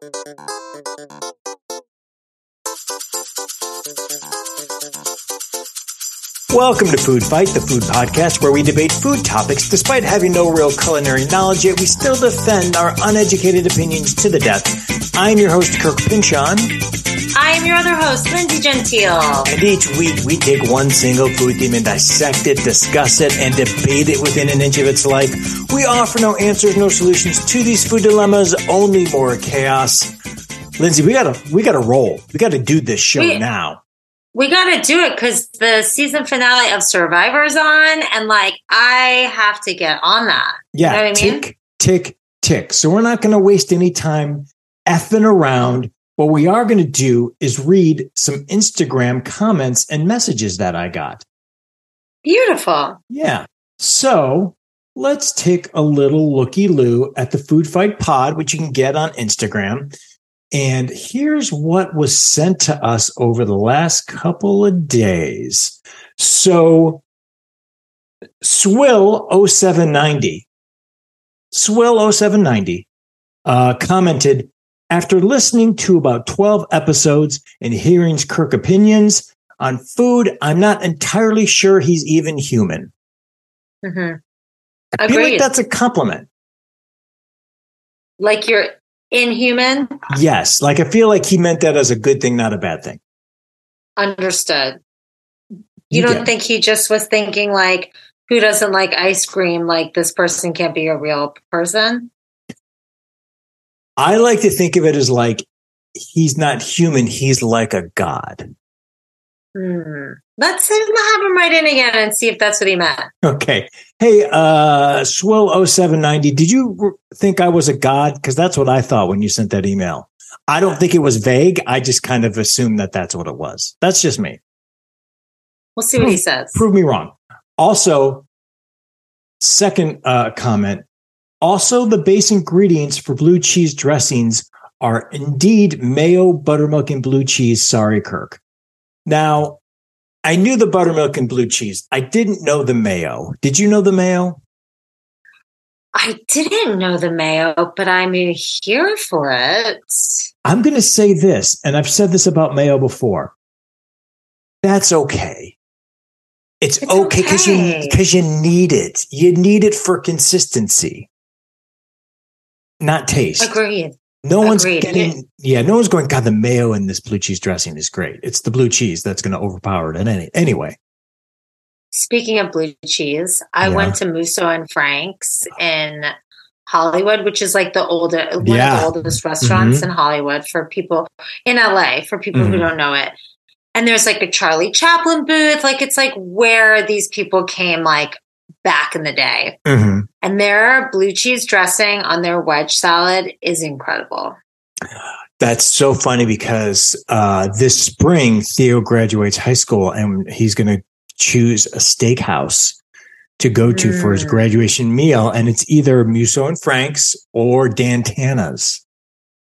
Thank you. Welcome to Food Fight, the food podcast where we debate food topics despite having no real culinary knowledge, yet we still defend our uneducated opinions to the death. I'm your host, Kirk Pinchon. I am your other host, Lindsay Gentile. And each week we take one single food theme and dissect it, discuss it, and debate it within an inch of its life. We offer no answers, no solutions to these food dilemmas, only more chaos. Lindsay, we gotta, we gotta roll. We gotta do this show We- now. We got to do it because the season finale of Survivor's on, and like I have to get on that. Yeah, You know what I mean? tick, tick, tick. So we're not going to waste any time effing around. What we are going to do is read some Instagram comments and messages that I got. Beautiful. Yeah. So let's take a little looky loo at the Food Fight Pod, which you can get on Instagram. And here's what was sent to us over the last couple of days. So Swill 0790, Swill 0790 uh, commented after listening to about 12 episodes and hearing Kirk opinions on food, I'm not entirely sure he's even human. hmm I feel like that's a compliment. Like you're inhuman. Yes. Like I feel like he meant that as a good thing, not a bad thing. Understood. You, You don't think he just was thinking like, who doesn't like ice cream? Like this person can't be a real person. I like to think of it as like he's not human, he's like a god. Hmm. Let's have him write in again and see if that's what he meant. Okay. Hey, uh, Swill 0790, did you think I was a god? Because that's what I thought when you sent that email. I don't think it was vague. I just kind of assumed that that's what it was. That's just me. We'll see what he says. prove me wrong. Also, second uh, comment. Also, the base ingredients for blue cheese dressings are indeed mayo, buttermilk, and blue cheese. Sorry, Kirk. Now, I knew the buttermilk and blue cheese. I didn't know the mayo. Did you know the mayo? I didn't know the mayo, but I'm here for it. I'm going to say this, and I've said this about mayo before. That's okay. It's, It's okay because you because you need it. You need it for consistency, not taste. Agreed. No one's getting, yeah, no one's going, God, the mayo in this blue cheese dressing is great. It's the blue cheese that's going to overpower it. And any, anyway, Speaking of blue cheese, I Yeah. went to Musso and Frank's in Hollywood, which is like the older one Yeah. of the oldest restaurants Mhm. in Hollywood for people in LA for people Mhm. who don't know it. And there's like a Charlie Chaplin booth, like it's like where these people came like back in the day. Mhm. And their blue cheese dressing on their wedge salad is incredible. that's so funny because uh, this spring, Theo graduates high school and he's going to choose a steakhouse to go to for his Mm. graduation meal. And it's either Musso and Frank's or Dan Tana's.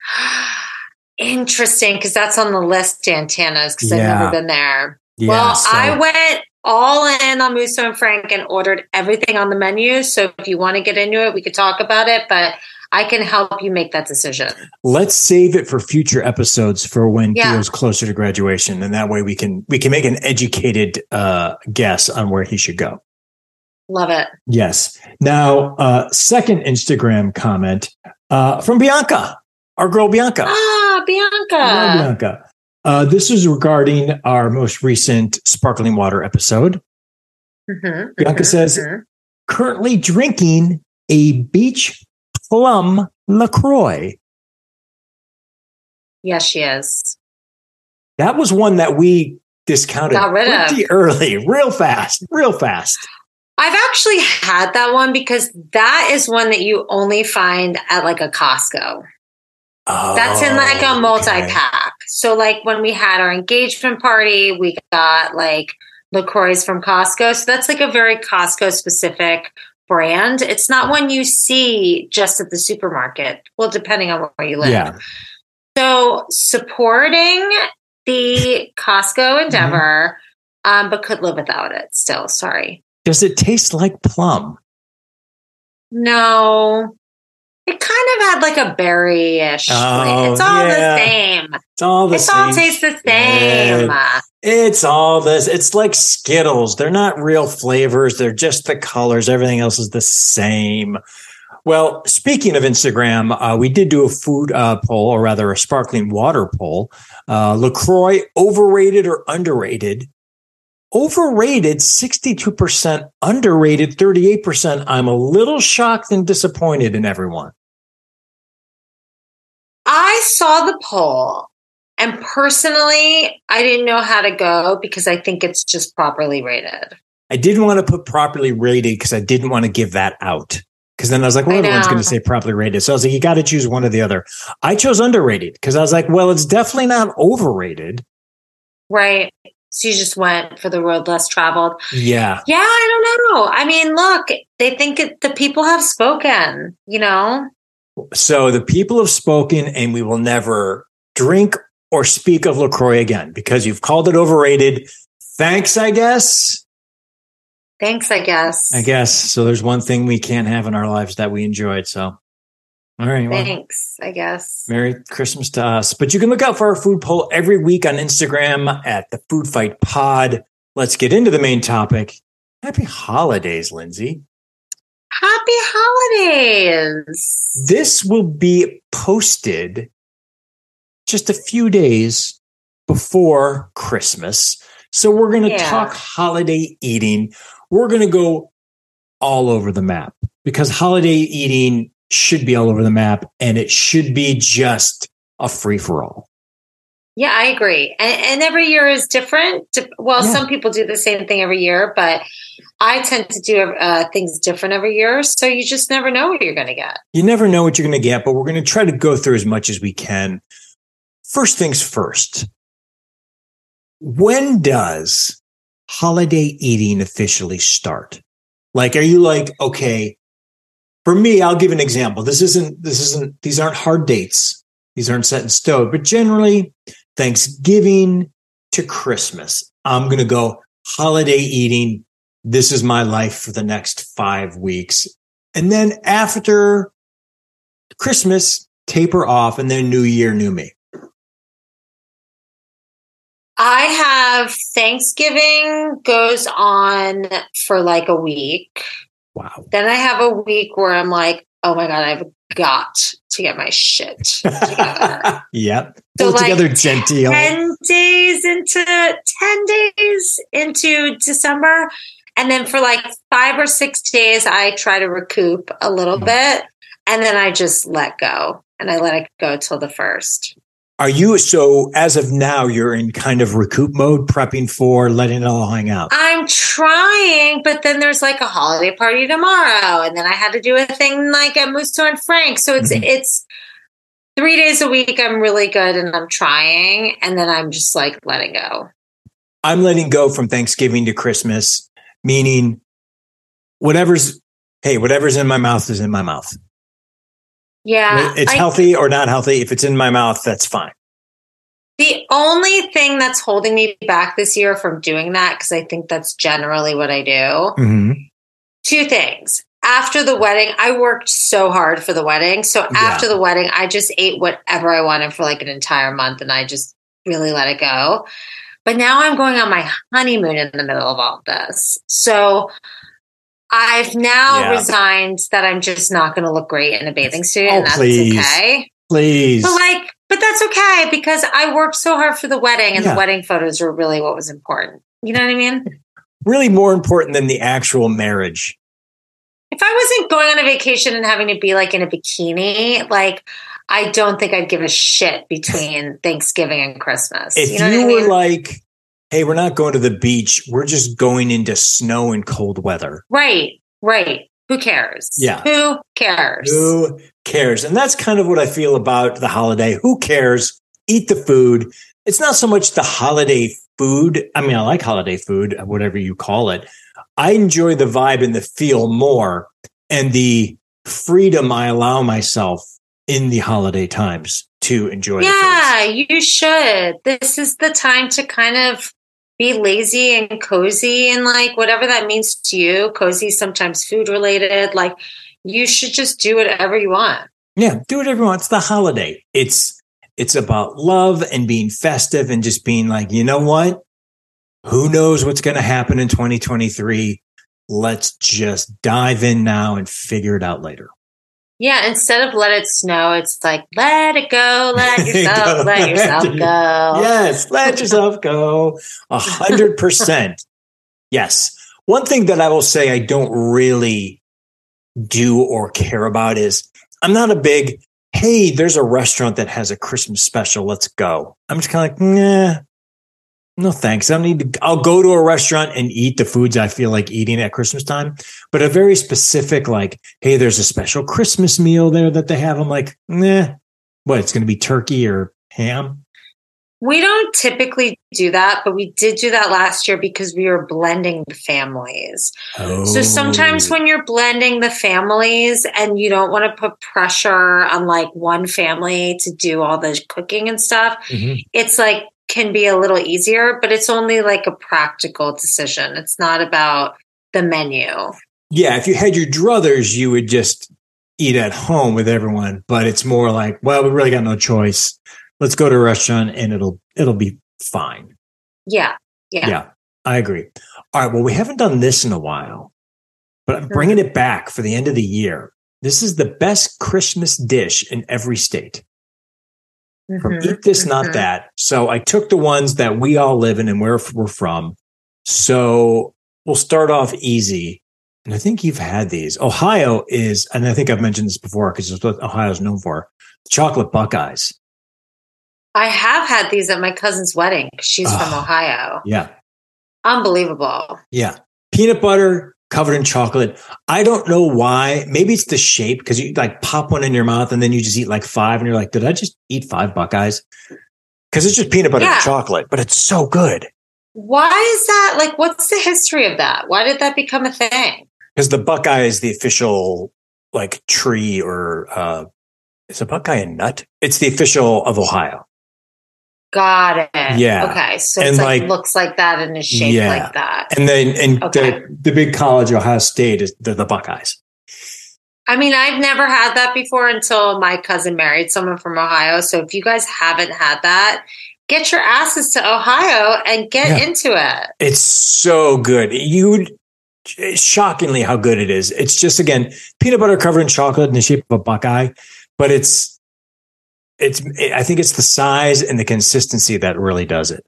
Interesting, because that's on the list, Dan Tana's, because I've never been there. Yeah, well, so- I went all in on Musso and Frank and ordered everything on the menu. So if you want to get into it, we could talk about it, but I can help you make that decision. let's save it for future episodes for when Yeah. Theo's closer to graduation, and that way we can we can make an educated uh, guess on where he should go. Love it. Yes. Now, uh, second Instagram comment uh, from Bianca, our girl Bianca. Ah, Bianca. Bianca. Uh, this is regarding our most recent sparkling water episode. Mhm, Bianca mhm, says- mhm. Currently drinking a beach plum LaCroix. Yes, she is. That was one that we discounted Got rid of. pretty early, real fast, real fast. I've actually had that one because that is one that you only find at like a Costco. That's in like a Oh, multi pack. So like when we had our engagement party, we got like LaCroix from Costco. So that's like a very Costco specific brand. It's not one you see just at the supermarket. Well, depending on where you live. Yeah. So supporting the Costco endeavor, Mm-hmm. um, but could live without it still. Sorry. Does it taste like plum? No. It kind of had like a berry-ish. Oh, it's all yeah. the same. It's all the same. It same. all tastes the same. It's all this. It's like Skittles. They're not real flavors. They're just the colors. Everything else is the same. Well, speaking of Instagram, uh, we did do a food uh, poll, or rather a sparkling water poll. Uh, LaCroix, overrated or underrated? Overrated, 62%, underrated, 38%. I'm a little shocked and disappointed in everyone. I saw the poll and personally, I didn't know how to go because I think it's just properly rated. I didn't want to put properly rated because I didn't want to give that out. Because then I was like, well, everyone's going to say properly rated. So I was like, you got to choose one or the other. I chose underrated because I was like, well, it's definitely not overrated. Right. So you just went for the road less traveled. Yeah. Yeah, I don't know. I mean, look, they think it, the people have spoken, you know? So the people have spoken and we will never drink or speak of LaCroix again because you've called it overrated. Thanks, I guess. Thanks, I guess. I guess. So there's one thing we can't have in our lives that we enjoyed. So, all right. Well, Thanks, I guess. Merry Christmas to us. But you can look out for our food poll every week on Instagram at the Food Fight Pod. Let's get into the main topic. Happy holidays, Lindsay. Happy holidays. This will be posted just a few days before Christmas. So we're going to Yeah. talk holiday eating. We're going to go all over the map because holiday eating should be all over the map and it should be just a free for all. Yeah, I agree. And, and every year is different. Well, Yeah. some people do the same thing every year, but I tend to do uh, things different every year. So you just never know what you're going to get. You never know what you're going to get, but we're going to try to go through as much as we can. First things first. When does holiday eating officially start? Like, are you like, okay, for me, I'll give an example. This isn't, this isn't, these aren't hard dates. These aren't set in stone, but generally Thanksgiving to Christmas, I'm going to go holiday eating. This is my life for the next five weeks. And then after Christmas, taper off, and then New Year, new me. I have Thanksgiving goes on for like a week. Wow. Then I have a week where I'm like, oh my God, I've got to get my shit together. yep. So, Pull like, together, genteel. 10 days into 10 days into December. And then for like five or six days, I try to recoup a little Mhm. bit. And then I just let go and I let it go till the first. Are you so as of now, you're in kind of recoup mode, prepping for letting it all hang out? I'm trying, but then there's like a holiday party tomorrow. And then I had to do a thing like at Musso and Frank. So it's, Mhm. it's, Three days a week, I'm really good and I'm trying. And then I'm just like letting go. I'm letting go from Thanksgiving to Christmas, meaning whatever's, hey, whatever's in my mouth is in my mouth. Yeah. it's I- healthy or not healthy. If it's in my mouth, that's fine. The only thing that's holding me back this year from doing that, because I think that's generally what I do, Mm-hmm. two things. After the wedding, I worked so hard for the wedding. So Yeah. after the wedding, I just ate whatever I wanted for like an entire month and I just really let it go. But now I'm going on my honeymoon in the middle of all this. So I've now Yeah. resigned that I'm just not going to look great in a bathing suit, Oh, and that's please. okay. Please. But like, but that's okay because I worked so hard for the wedding, and Yeah. the wedding photos were really what was important. You know what I mean? really more important than the actual marriage. If I wasn't going on a vacation and having to be like in a bikini, like I don't think I'd give a shit between Thanksgiving and Christmas. If you you, know what I were like, hey, we're not going to the beach, we're just going into snow and cold weather. right, right. Who cares? Yeah. Who cares? Who cares? And that's kind of what I feel about the holiday. Who cares? Eat the food. It's not so much the holiday food. I mean, I like holiday food, whatever you call it. I enjoy the vibe and the feel more and the freedom I allow myself in the holiday times to enjoy the Yeah, you should. This is the time to kind of be lazy and cozy and like whatever that means to you. Cozy, sometimes food related. Like you should just do whatever you want. Yeah, do whatever you want. It's the holiday. It's it's about love and being festive and just being like, you know what? Who knows what's going to happen in 2023? Let's just dive in now and figure it out later. Yeah, instead of let it snow, it's like let it go, let yourself, let yourself go. Yes, let yourself go. A hundred percent. Yes. One thing that I will say I don't really do or care about is I'm not a big, hey, there's a restaurant that has a Christmas special. Let's go. I'm just kind of like, nah, no thanks. I don't need to, I'll go to a restaurant and eat the foods I feel like eating at Christmas time. But a very specific, like, hey, there's a special Christmas meal there that they have. I'm like, nah, what? It's going to be turkey or ham? We don't typically do that, but we did do that last year because we were blending the families. Oh. So sometimes when you're blending the families and you don't want to put pressure on like one family to do all the cooking and stuff, Mhm. it's like can be a little easier, but it's only like a practical decision. It's not about the menu. Yeah, if you had your druthers, you would just eat at home with everyone. But it's more like, well, we really got no choice. Let's go to a restaurant and it'll it'll be fine. Yeah. Yeah. Yeah, I agree. All right. Well, we haven't done this in a while, but I'm bringing mm-hmm. it back for the end of the year. This is the best Christmas dish in every state. From Mhm, eat this, not mhm. that. So I took the ones that we all live in and where we're from. So we'll start off easy. And I think you've had these. Ohio is, and I think I've mentioned this before because it's what Ohio's known for chocolate Buckeyes. I have had these at my cousin's wedding. She's from Oh. Ohio. Yeah. Unbelievable. Yeah. Peanut butter covered in chocolate. I don't know why. Maybe it's the shape because you like pop one in your mouth and then you just eat like five and you're like, did I just eat five Buckeyes? Because it's just peanut butter Yeah. and chocolate, but it's so good. Why is that? Like, what's the history of that? Why did that become a thing? Because the Buckeye is the official like tree or uh is a Buckeye a nut? It's the official of Ohio. Got it. Yeah. Okay. So And it's like, like- looks like that and is shaped Yeah. like that. And then and Okay. the, the big college, Ohio State, is the, the Buckeyes. I mean, I've never had that before until my cousin married someone from Ohio. So if you guys haven't had that, get your asses to Ohio and get Yeah. into it. It's so good. You shockingly how good it is. It's just again peanut butter covered in chocolate in the shape of a Buckeye, but it's it's I think it's the size and the consistency that really does it.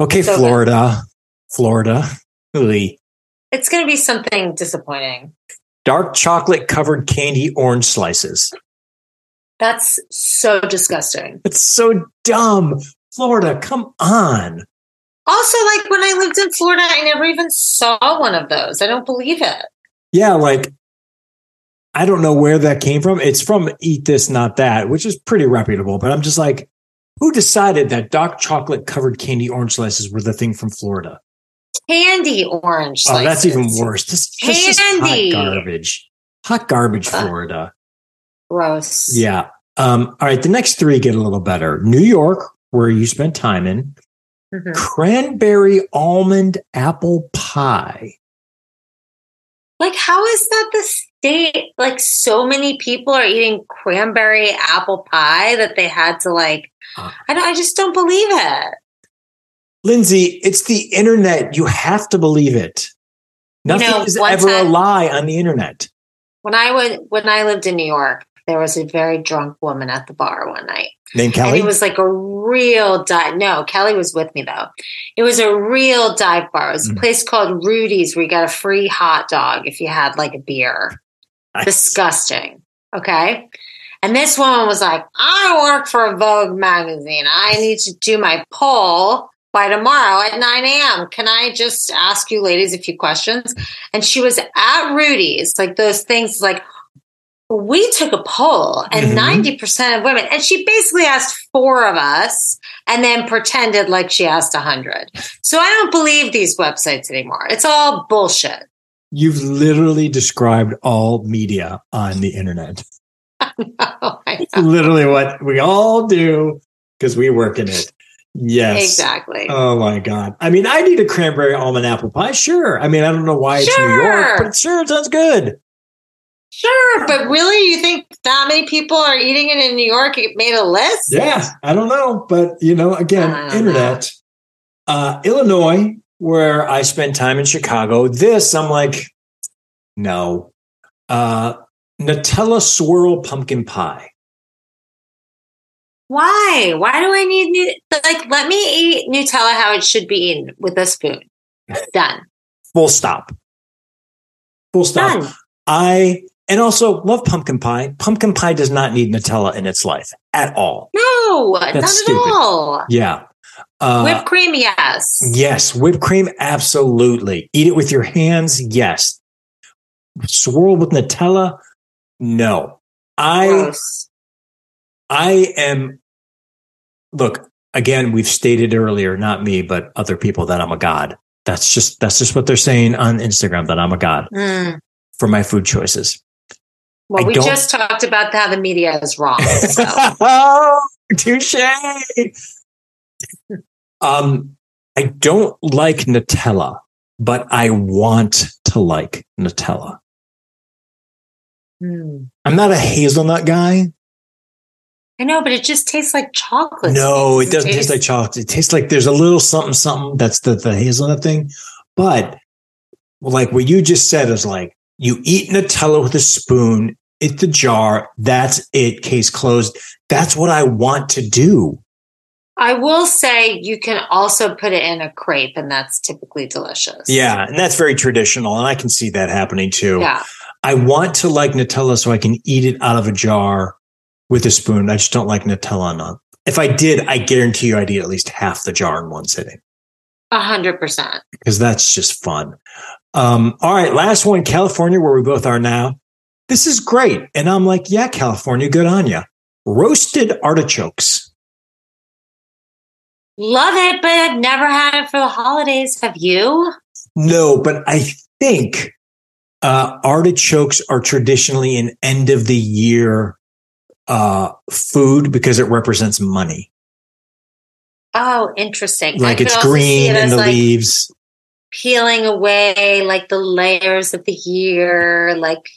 Okay, So good. Florida, Florida, really It's going to be something disappointing. dark chocolate covered candy orange slices. That's so disgusting. It's so dumb. Florida, come on. Also, like when I lived in Florida, I never even saw one of those. I don't believe it. Yeah, like I don't know where that came from. It's from Eat This Not That, which is pretty reputable, but I'm just like who decided that dark chocolate covered candy orange slices were the thing from Florida? Candy orange. Oh, that's even worse. This, this Candy. hot garbage. Hot garbage. Florida. Gross. Yeah. Um, all right. The next three get a little better. New York, where you spent time in, Mhm. cranberry almond apple pie. Like, how is that the state? Like, so many people are eating cranberry apple pie that they had to like. Uh. I don't. I just don't believe it. Lindsay, it's the internet. You have to believe it. Nothing know, is one ever a lie on the internet. When I went, when I lived in New York, there was a very drunk woman at the bar one night. Name And Kelly. it was like a real dive. No, Kelly was with me though. It was a real dive bar. It was a Mm. place called Rudy's where you got a free hot dog if you had like a beer. Disgusting. Okay. And this woman was like, I work for a Vogue magazine. I need to do my poll by tomorrow at 9 a.m. Can I just ask you ladies a few questions? And she was at Rudy's, like those things like, we took a poll and Mhm. 90% of women, and she basically asked four of us and then pretended like she asked 100. So I don't believe these websites anymore. It's all bullshit. You've literally described all media on the internet. Oh, I know. literally what we all do because we work in it. Yes. Exactly. Oh my God. I mean, I need a cranberry almond apple pie. Sure. I mean, I don't know why it's New York, but sure, it sounds good. Sure, but really, you think that many people are eating it in New York? It made a list? Yeah, I don't know, but you know, again, internet. Uh, Illinois, where I spent time in Chicago. This, I'm like, no. Uh, Nutella swirl pumpkin pie. Why? Why do I need like? Let me eat Nutella how it should be eaten with a spoon. Done. Full stop. Full stop. Done. I and also love pumpkin pie. Pumpkin pie does not need Nutella in its life at all. No, That's not stupid. at all. Yeah. Uh, whipped cream, yes. Yes, whipped cream, absolutely. Eat it with your hands, yes. Swirl with Nutella, no. I Gross. I am look, again, we've stated earlier, not me, but other people that I'm a god. That's just that's just what they're saying on Instagram that I'm a god mm. for my food choices. Well, I we just talked about how the media is wrong. So. oh, touche. Um, I don't like Nutella, but I want to like Nutella. Mm. I'm not a hazelnut guy. I know, but it just tastes like chocolate. No, it doesn't taste like chocolate. It tastes like there's a little something, something. That's the, the hazelnut thing. But like what you just said is like you eat Nutella with a spoon, it's the jar. That's it. Case closed. That's what I want to do. I will say you can also put it in a crepe, and that's typically delicious. Yeah, and that's very traditional, and I can see that happening too. Yeah. I want to like Nutella so I can eat it out of a jar with a spoon. I just don't like Nutella enough. If I did, I guarantee you I'd eat at least half the jar in one sitting. A hundred percent. Because that's just fun. Um, all right, last one, California, where we both are now. This is great. And I'm like, yeah, California, good on you. Roasted artichokes. Love it, but I've never had it for the holidays. Have you? No, but I think uh, artichokes are traditionally an end of the year uh, food because it represents money. Oh, interesting. Like it's green it in the like leaves. Peeling away like the layers of the year, like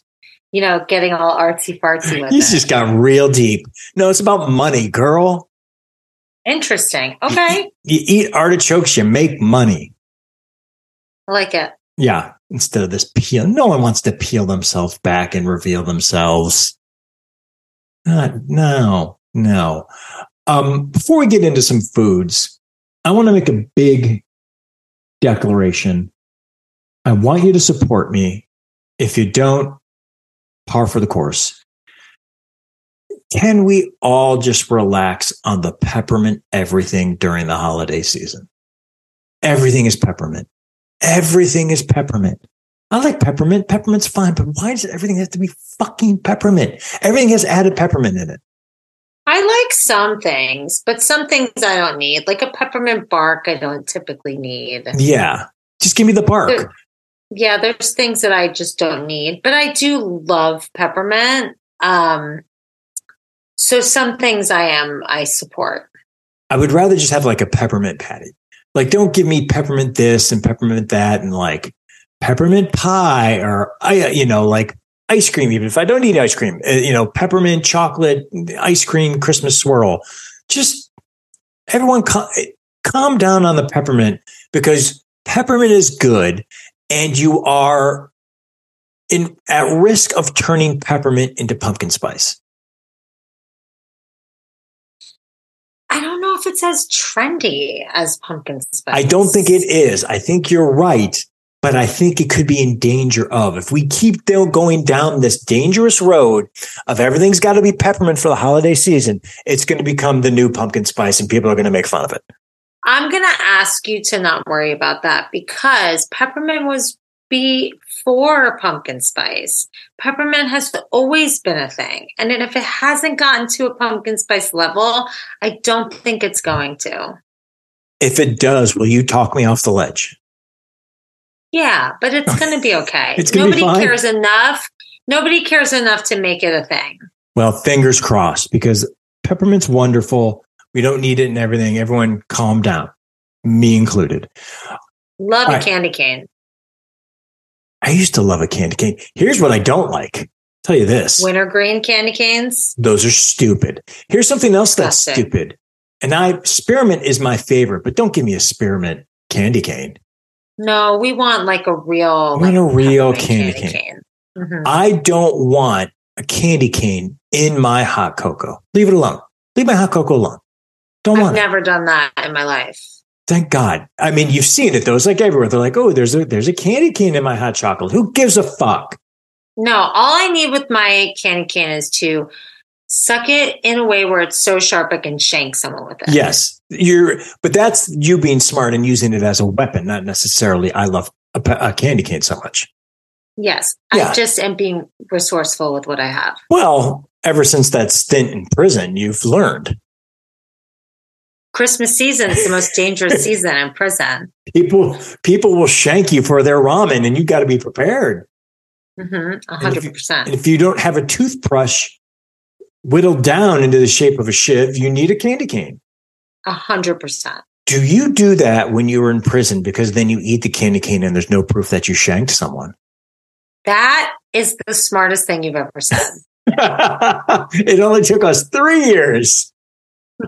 you know, getting all artsy fartsy with He's it. just got real deep. No, it's about money, girl. Interesting. Okay. You, you eat artichokes, you make money. I like it. Yeah. Instead of this peel, no one wants to peel themselves back and reveal themselves. Not, no, no. Um, before we get into some foods, I want to make a big declaration. I want you to support me. If you don't, par for the course. Can we all just relax on the peppermint everything during the holiday season? Everything is peppermint. Everything is peppermint. I like peppermint. Peppermint's fine, but why does everything have to be fucking peppermint? Everything has added peppermint in it. I like some things, but some things I don't need. Like a peppermint bark, I don't typically need. Yeah. Just give me the bark. There, yeah, there's things that I just don't need, but I do love peppermint. Um, so some things I am I support. I would rather just have like a peppermint patty. Like, don't give me peppermint this and peppermint that, and like peppermint pie or I, you know, like ice cream. Even if I don't eat ice cream, uh, you know, peppermint chocolate ice cream Christmas swirl. Just everyone cal- calm down on the peppermint because peppermint is good and you are in at risk of turning peppermint into pumpkin spice. If it's as trendy as pumpkin spice. I don't think it is. I think you're right, but I think it could be in danger of. If we keep going down this dangerous road of everything's got to be peppermint for the holiday season, it's going to become the new pumpkin spice and people are going to make fun of it. I'm going to ask you to not worry about that because peppermint was before pumpkin spice. Peppermint has always been a thing. And if it hasn't gotten to a pumpkin spice level, I don't think it's going to. If it does, will you talk me off the ledge? Yeah, but it's going to be okay. it's Nobody cares enough. Nobody cares enough to make it a thing. Well, fingers crossed because peppermint's wonderful. We don't need it and everything. Everyone calm down, me included. Love All a right. candy cane. I used to love a candy cane. Here's what I don't like Tell you this. Wintergreen candy canes. Those are stupid. Here's something else that's stupid. And I spearmint is my favorite, but don't give me a spearmint candy cane. No, we want like a real. Like, a real peppermint candy cane. Mhm. I don't want a candy cane in my hot cocoa. Leave it alone. Leave my hot cocoa alone. Don't want I've want it. never done that in my life. Thank God. I mean, you've seen it though. It's like everywhere. They're like, oh, there's a there's a candy cane in my hot chocolate. Who gives a fuck? No, all I need with my candy cane is to suck it in a way where it's so sharp I can shank someone with it. Yes, you're. But that's you being smart and using it as a weapon, not necessarily. I love a, a candy cane so much. Yes. Yeah. I just am being resourceful with what I have. Well, ever since that stint in prison, you've learned. Christmas season is the most dangerous season in prison. People people will shank you for their ramen, and you got to be prepared. hmm if you- hundred percent. And if you don't have a toothbrush whittled down into the shape of a shiv, you need a candy cane. A hundred percent. Do you do that when you were in prison because then you eat the candy cane and there's no proof that you shanked someone? That is the smartest thing you've ever said. it only took us three years.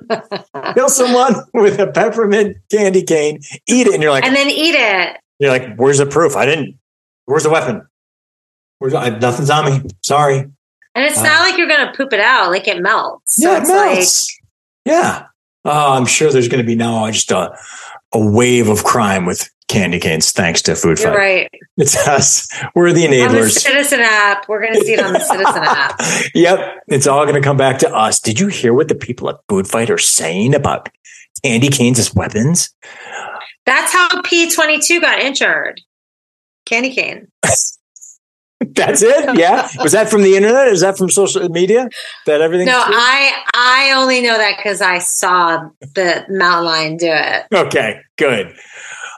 Kill someone with a peppermint candy cane, eat it, and you're like, and then eat it. you're like, where's the proof? I didn't. Where's the weapon? Where's I, nothing's on me? Sorry. And it's Uh, not like you're going to poop it out, like it melts. So yeah, it it's like, melts. yeah. Oh, I'm sure there's going to be now just a, a wave of crime with candy canes, thanks to Food Fight. right. It's us. We're the On the enablers. Citizen app. We're going to see it on the Citizen app. yep. It's all going to come back to us. Did you hear what the people at Food Fight are saying about candy canes as weapons? That's how P22 got injured. Candy cane. That's it. Yeah. Was that from the internet? Is that from social media? That everything? No, I I only know that because I saw the mountain lion do it. Okay, good.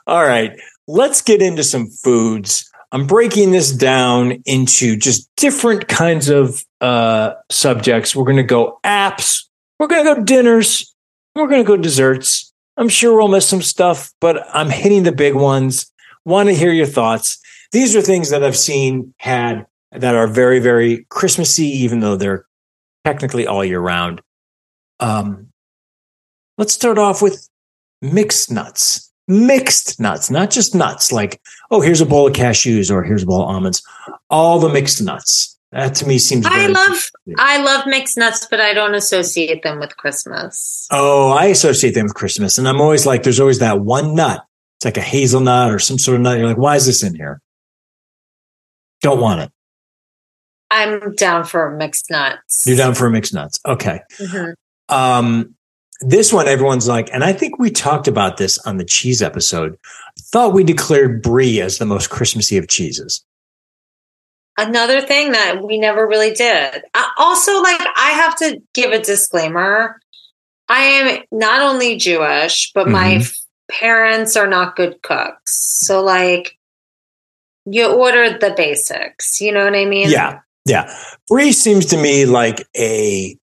All right, let's get into some foods. I'm breaking this down into just different kinds of uh, subjects. We're going to go apps. We're going to go dinners. We're going to go desserts. I'm sure we'll miss some stuff, but I'm hitting the big ones. Want to hear your thoughts. These are things that I've seen had that are very, very Christmassy, even though they're technically all year round. Um, let's start off with mixed nuts. Mixed nuts, not just nuts like, oh, here's a bowl of cashews or here's a bowl of almonds. All the mixed nuts. That to me seems I love I love mixed nuts, but I don't associate them with Christmas. Oh, I associate them with Christmas. And I'm always like, there's always that one nut. It's like a hazelnut or some sort of nut. You're like, why is this in here? Don't want it. I'm down for mixed nuts. You're down for mixed nuts. Okay. Mhm. Um, this one, everyone's like, and I think we talked about this on the cheese episode. Thought we declared brie as the most Christmassy of cheeses. Another thing that we never really did. I, also, like I have to give a disclaimer. I am not only Jewish, but my f- parents are not good cooks. So, like, you ordered the basics. You know what I mean? Yeah, yeah. Brie seems to me like a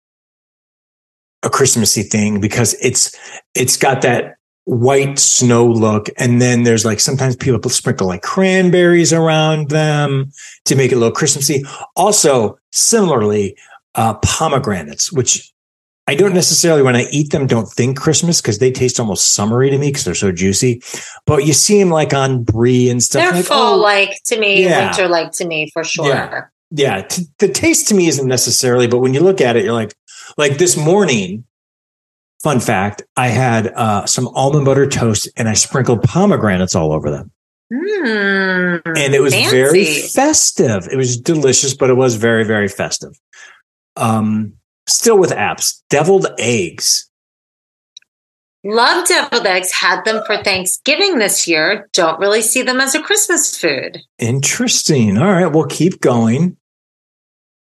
a Christmassy thing because it's it's got that white snow look, and then there's like sometimes people sprinkle like cranberries around them to make it a little Christmassy. Also, similarly, uh, pomegranates, which I don't necessarily when I eat them don't think Christmas because they taste almost summery to me because they're so juicy. But you see them like on brie and stuff. They're like, fall oh, like to me, Yeah. winter like to me for sure. Yeah. yeah, t- the taste to me isn't necessarily, but when you look at it, you're like, like this morning. Fun fact: I had uh, some almond butter toast, and I sprinkled pomegranates all over them, Mm, and it was very festive. It was delicious, but it was very, very festive. Um, still with apps, deviled eggs. Love deviled eggs. Had them for Thanksgiving this year. Don't really see them as a Christmas food. Interesting. All right, we'll keep going.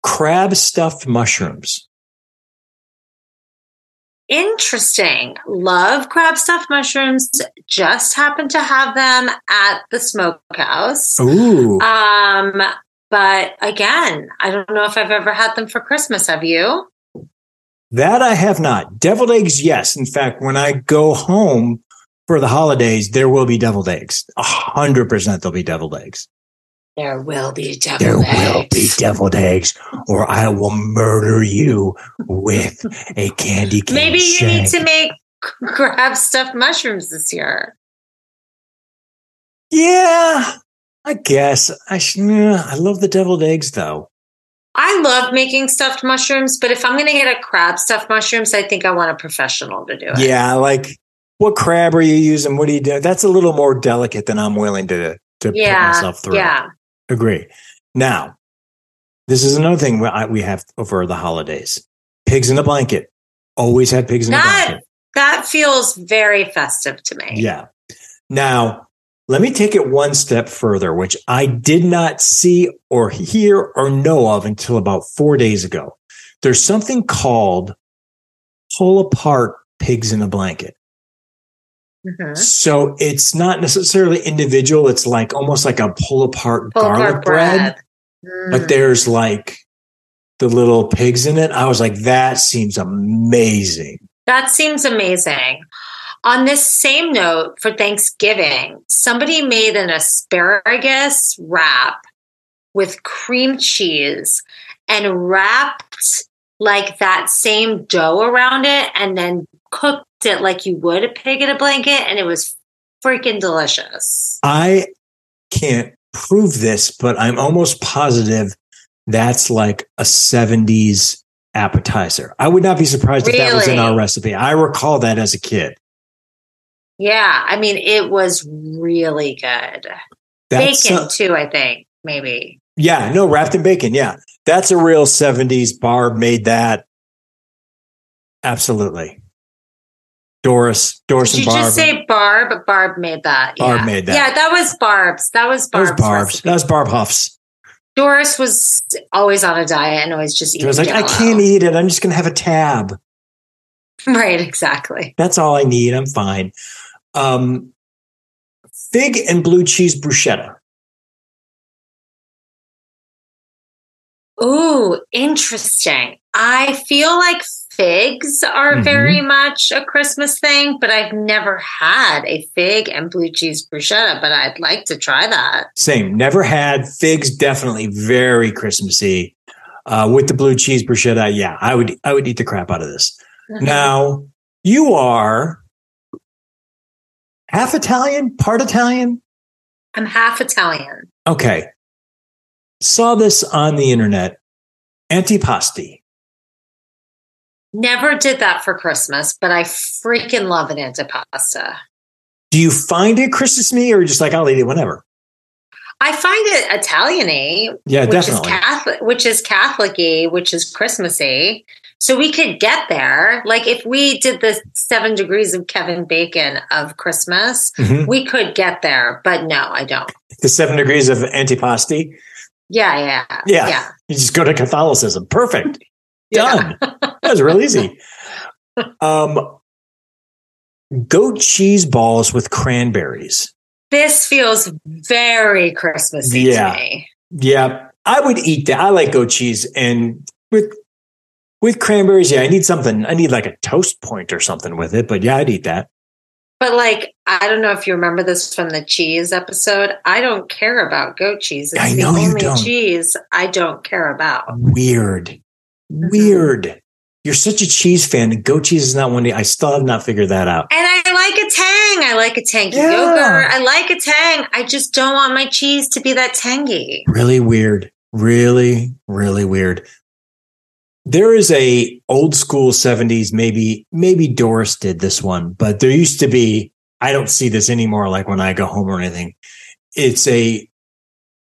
Crab stuffed mushrooms. Interesting. Love crab stuffed mushrooms. Just happened to have them at the smokehouse. Ooh, Um, but again, I don't know if I've ever had them for Christmas. Have you? That I have not. Deviled eggs, yes. In fact, when I go home for the holidays, there will be deviled eggs. A hundred percent there'll be deviled eggs. There will be deviled there eggs. will be deviled eggs, or I will murder you with a candy cane. Maybe you shank. need to make crab stuffed mushrooms this year. Yeah, I guess. I sh- yeah, I love the deviled eggs though. I love making stuffed mushrooms, but if I'm going to get a crab stuffed mushrooms, I think I want a professional to do it. Yeah, like what crab are you using? What do you do? That's a little more delicate than I'm willing to to put myself through. Yeah. Agree. Now, this is another thing we have over the holidays. Pigs in a blanket. Always had pigs in a blanket. that feels very festive to me. Yeah. Now, let me take it one step further, which I did not see or hear or know of until about four days ago. There's something called pull apart pigs in a blanket. Mhm. So it's not necessarily individual. It's like almost like a pull apart Pull garlic apart bread, Mm. but there's like the little pigs in it. I was like, that seems amazing. That seems amazing. On this same note, for Thanksgiving, somebody made an asparagus wrap with cream cheese and wrapped like that same dough around it and then cooked it like you would a pig in a blanket. And it was freaking delicious. I can't prove this, but I'm almost positive that's like a 70s appetizer. I would not be surprised if that was in our recipe. I recall that as a kid. Yeah. I mean, it was really good. That's Bacon, uh, too, I think, maybe. yeah, no, wrapped in bacon. Yeah. That's a real 70s. Barb made that. Absolutely. Doris, Doris Did and you Barb. just say Barb? Barb made that. Barb yeah. made that. Yeah, that was Barb's. That was that was Barb's. Barb's. recipe. That was Barb Huff's. Doris was always on a diet and always just eating. She was like, I can't eat it. I'm just going to have a tab. Right, exactly. That's all I need. I'm fine. Um, fig and blue cheese bruschetta. Ooh, interesting. I feel like figs are Mhm. very much a Christmas thing, but I've never had a fig and blue cheese bruschetta. But I'd like to try that. Same. Never had figs. Definitely very Christmassy. Uh, with the blue cheese bruschetta, yeah, I would I would eat the crap out of this. Mm-hmm. Now you are half Italian, part Italian. I'm half Italian. Okay. Saw this on the internet. Antipasti. Never did that for Christmas, but I freaking love an antipasta. Do you find it Christmas-y or just like I'll eat it whenever? I find it Italian-y, Yeah, which definitely. is Catholic, which is Catholic-y, which is Christmassy. So we could get there. Like if we did the seven degrees of Kevin Bacon of Christmas, Mhm. we could get there. But no, I don't. The seven degrees of antipasti. Yeah, yeah, Yeah. yeah. You just go to Catholicism. Perfect. Yeah. Done. that was real easy. Um, goat cheese balls with cranberries. This feels very Christmassy Yeah. to me. Yeah, I would eat that. I like goat cheese and with with cranberries. Yeah, I need something. I need like a toast point or something with it. But yeah, I'd eat that. But like, I don't know if you remember this from the cheese episode. I don't care about goat cheese. It's I the know you only don't. cheese I don't care about. Weird. Mm-hmm. weird. You're such a cheese fan. and Goat cheese is not one. I still have not figured that out. And I like a tang. I like a tangy Yeah. yogurt. I like a tang. I just don't want my cheese to be that tangy. Really weird. Really, really weird. There is a old school 70s, maybe, maybe Doris did this one, but there used to be, I don't see this anymore, like when I go home or anything. It's a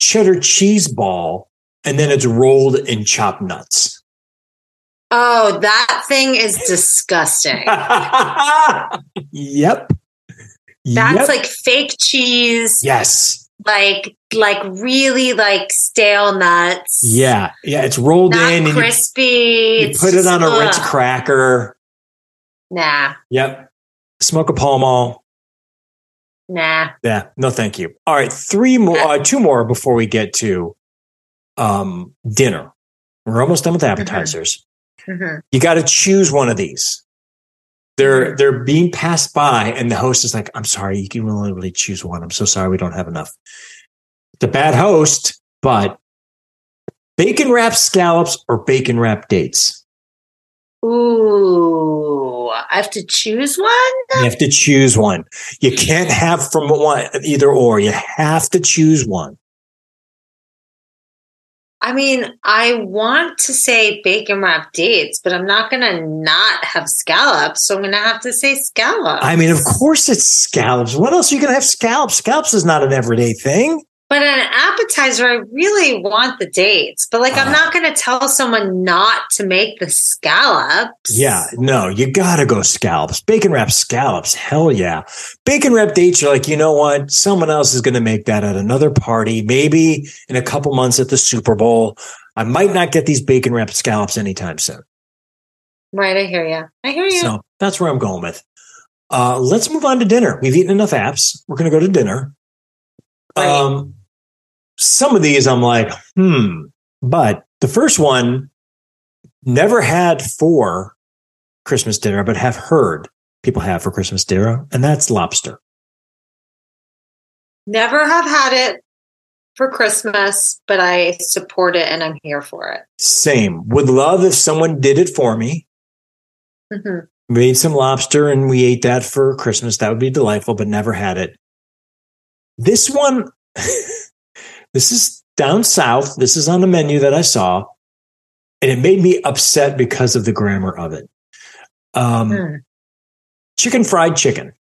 cheddar cheese ball, and then it's rolled in chopped nuts. Oh, that thing is disgusting. yep. That's Yep. like fake cheese, yes. like like really like stale nuts. Yeah. Yeah. It's rolled Not in you, crispy. you It's put it on a Ritz cracker. Nah, Yep. Smoke a Pall Mall. nah. Yeah, no, thank you. All right, three more, uh, two more before we get to um, dinner. We're almost done with appetizers. Mhm. You got to choose one of these. They're they're being passed by, and the host is like, "I'm sorry, you can only really choose one. I'm so sorry, we don't have enough." The bad host but bacon wrapped scallops or bacon wrapped dates? Ooh, I have to choose one. You have to choose one. You can't have from one either or. You have to choose one. I mean, I want to say bacon wrapped dates, but I'm not going to not have scallops. So I'm going to have to say scallops. I mean, of course it's scallops. What else are you going to have scallops? Scallops is not an everyday thing. But an appetizer, I really want the dates. But like, I'm Ah. not going to tell someone not to make the scallops. Yeah, no, you gotta go scallops. Bacon wrapped scallops. Hell yeah. Bacon wrapped dates you're like, you know what? Someone else is gonna make that at another party, maybe in a couple months at the Super Bowl. I might not get these bacon wrapped scallops anytime soon. Right. I hear you. I hear you. So that's where I'm going with. Uh, let's move on to dinner. We've eaten enough apps. We're gonna go to dinner. Right. Um, some of these I'm like, hmm. But the first one, never had for Christmas dinner, but have heard people have for Christmas dinner, and that's lobster. Never have had it for Christmas, but I support it and I'm here for it. Same. Would love if someone did it for me. Mhm. Made some lobster and we ate that for Christmas. That would be delightful, but never had it. This one, this is down south. This is on the menu that I saw, and it made me upset because of the grammar of it. Um, Hmm. Chicken fried chicken.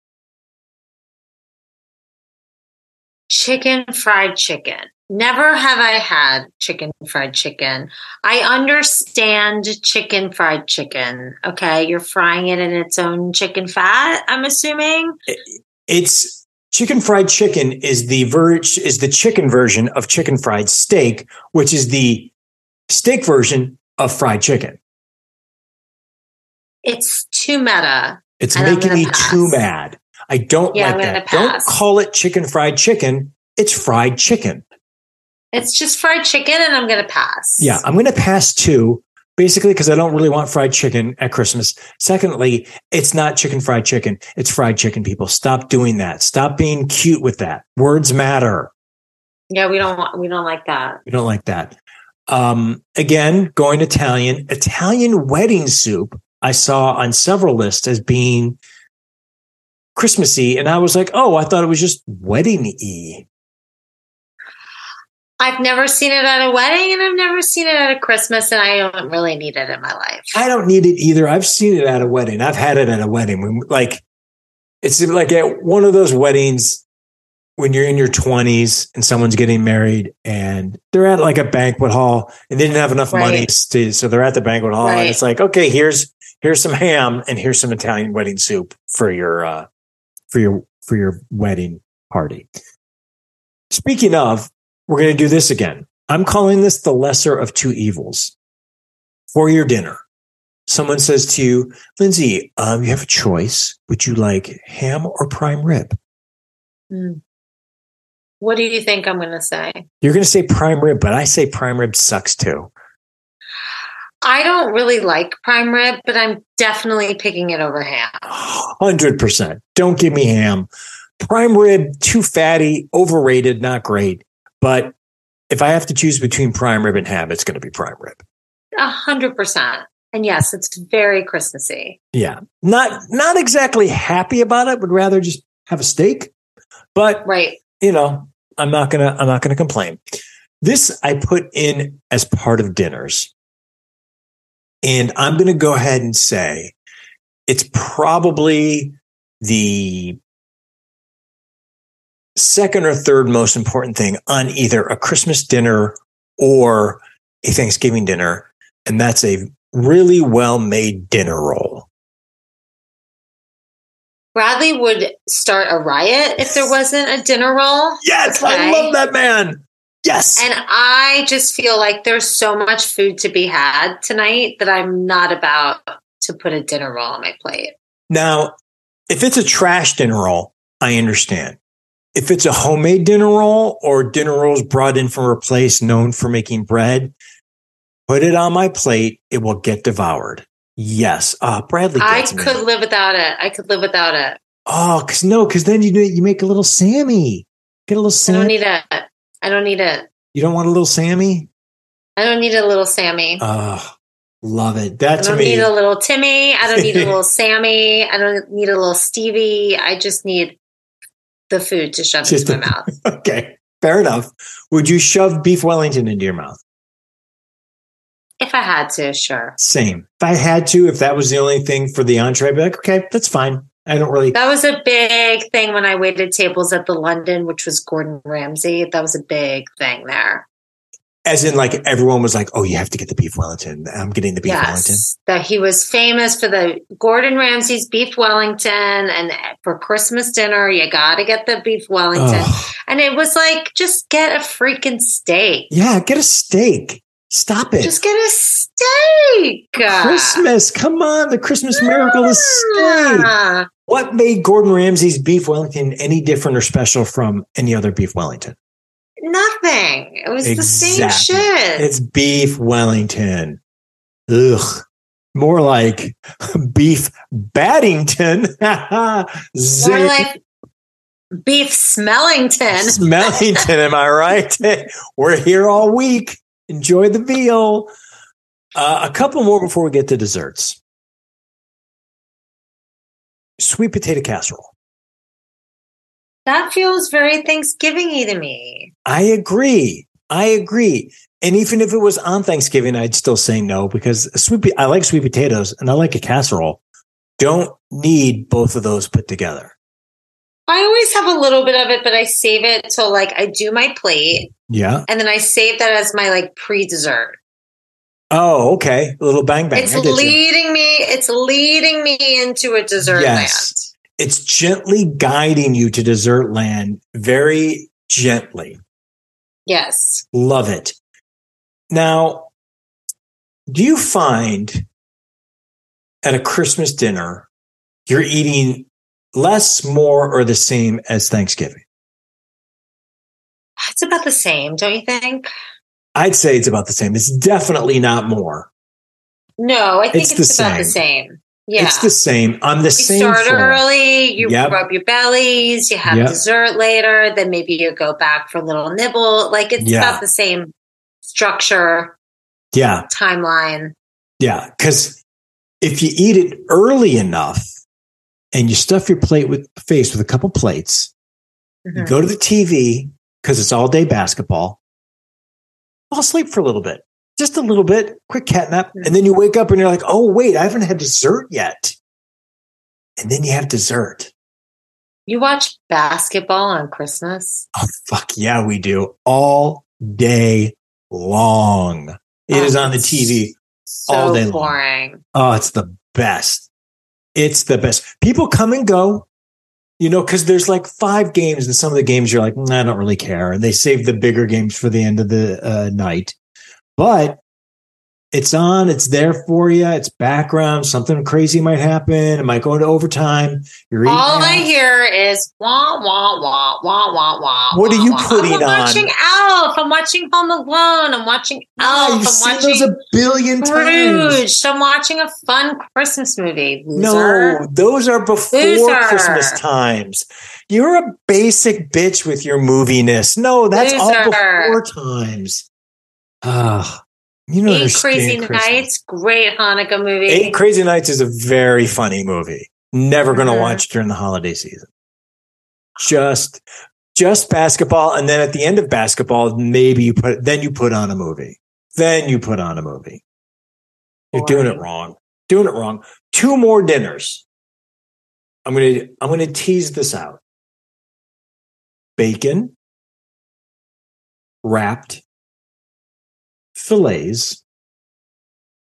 Chicken fried chicken. Never have I had chicken fried chicken. I understand chicken fried chicken. Okay. You're frying it in its own chicken fat, I'm assuming. It's chicken fried chicken is the ver- is the chicken version of chicken fried steak, which is the steak version of fried chicken. It's too meta. It's making me pass. too mad. I don't Yeah, like that. Don't call it chicken fried chicken. It's fried chicken. It's just fried chicken and I'm going to pass. Yeah, I'm going to pass two, basically because I don't really want fried chicken at Christmas. Secondly, it's not chicken fried chicken. It's fried chicken. People, stop doing that. Stop being cute with that. Words matter. Yeah. We don't want, we don't like that. We don't like that. Um, again, going Italian, Italian wedding soup. I saw on several lists as being Christmassy, and I was like, oh, I thought it was just wedding y. I've never seen it at a wedding and I've never seen it at a Christmas and I don't really need it in my life. I don't need it either. I've seen it at a wedding. I've had it at a wedding. When, like, it's like at one of those weddings when you're in your 20s and someone's getting married and they're at like a banquet hall and they didn't have enough money to, so they're at the banquet hall and it's like, okay, here's here's some ham and here's some Italian wedding soup for your uh for your for your wedding party. Speaking of, we're going to do this again. I'm calling this the lesser of two evils. For your dinner, someone says to you, Lindsay, um, you have a choice. Would you like ham or prime rib? Hmm. What do you think I'm going to say? You're going to say prime rib, but I say prime rib sucks too. I don't really like prime rib, but I'm definitely picking it over ham. 100%. Don't give me ham. Prime rib, too fatty, overrated, not great. But if I have to choose between prime rib and ham, it's going to be prime rib. A hundred percent. And yes, it's very Christmassy. Yeah. Not not exactly happy about it, would rather just have a steak. But Right. you know, I'm not gonna I'm not gonna complain. This I put in as part of dinners. And I'm gonna go ahead and say it's probably the second or third most important thing on either a Christmas dinner or a Thanksgiving dinner, and that's a really well made dinner roll. Bradley would start a riot if there wasn't a dinner roll. Yes, I love that man. Yes. And I just feel like there's so much food to be had tonight that I'm not about to put a dinner roll on my plate. Now, if it's a trash dinner roll, I understand. If it's a homemade dinner roll or dinner rolls brought in from a place known for making bread, put it on my plate. It will get devoured. Yes. Ah, Bradley I me. could live without it. I could live without it. Oh, cause no, cause then you do you make a little Sammy. Get a little Sammy. I don't need it. I don't need it. You don't want a little Sammy? I don't need a little Sammy. Oh, love it. That I don't need a little Timmy. I don't need a little Sammy. I don't need a little Stevie. I just need the food to shove Just into my mouth. okay, fair enough. Would you shove beef Wellington into your mouth? If I had to, sure. Same. If I had to, if that was the only thing for the entree, I'd be like, okay, that's fine. I don't really. That was a big thing when I waited tables at the London, which was Gordon Ramsay. That was a big thing there. As in, like everyone was like, "Oh, you have to get the beef Wellington." I'm getting the beef Wellington. that he was famous for the Gordon Ramsay's beef Wellington, and for Christmas dinner, you got to get the beef Wellington. Ugh. And it was like, just get a freaking steak. Yeah, get a steak. Stop it. Just get a steak. Christmas. Come on, the Christmas miracle is steak. What made Gordon Ramsay's beef Wellington any different or special from any other beef Wellington? Nothing. It was the same shit. It's beef Wellington. Ugh. More like beef Baddington. More like beef Smellington. Smellington, am I right? We're here all week. Enjoy the veal. Uh, a couple more before we get to desserts. Sweet potato casserole. That feels very Thanksgiving-y to me. I agree. I agree. And even if it was on Thanksgiving, I'd still say no because sweet. I like sweet potatoes and I like a casserole. Don't need both of those put together. I always have a little bit of it, but I save it till like I do my plate, Yeah. and then I save that as my like pre-dessert. Oh, okay. A little bang bang. it's get you. leading me. It's leading me into a dessert Yes. It's gently guiding you to desert land very gently. Yes. Love it. Now, do you find at a Christmas dinner you're eating less, more, or the same as Thanksgiving? It's about the same, don't you think? I'd say it's about the same. It's definitely not more. No, I think It's it's, the about the same. Yeah. It's the same. On the you same You start floor. early, you Yep. rub your bellies, you have Yep. dessert later, then maybe you go back for a little nibble. Like it's Yeah. about the same structure, Yeah, timeline. yeah. Because if you eat it early enough and you stuff your plate with face with a couple plates, you Mhm. go to the TV because it's all day basketball. Fall asleep for a little bit, just a little bit, quick cat nap, and then you wake up and you're like, "Oh wait, I haven't had dessert yet." And then you have dessert. You watch basketball on Christmas? Oh fuck yeah, we do all day long. It is Oh, on the TV. So All day long. Oh, it's the best. It's the best. People come and go, you know, because there's like five games, and some of the games you're like, "Mm, I don't really care. And they save the bigger games for the end of the uh, night. But it's on, it's there for you. It's background. Something crazy might happen. It might go into overtime. You're All I hear is wah wah wah wah wah wah. What are you wah. putting I'm on? watching Elf. I'm watching Home Alone. I'm watching Elf. you've I'm watching those a billion times. I'm watching a fun Christmas movie. Loser. No, those are before Loser. Christmas times. You're a basic bitch with your moviness. No, that's all before times. Ah, you don't Eight Crazy Nights. Great Hanukkah movie. Eight Crazy Nights is a very funny movie. Never going to Mhm. watch during the holiday season. Just, just basketball, and then at the end of basketball, maybe you put then you put on a movie. Then you put on a movie. You're doing it wrong. Doing it wrong. Two more dinners. I'm gonna I'm gonna tease this out. Bacon, wrapped fillets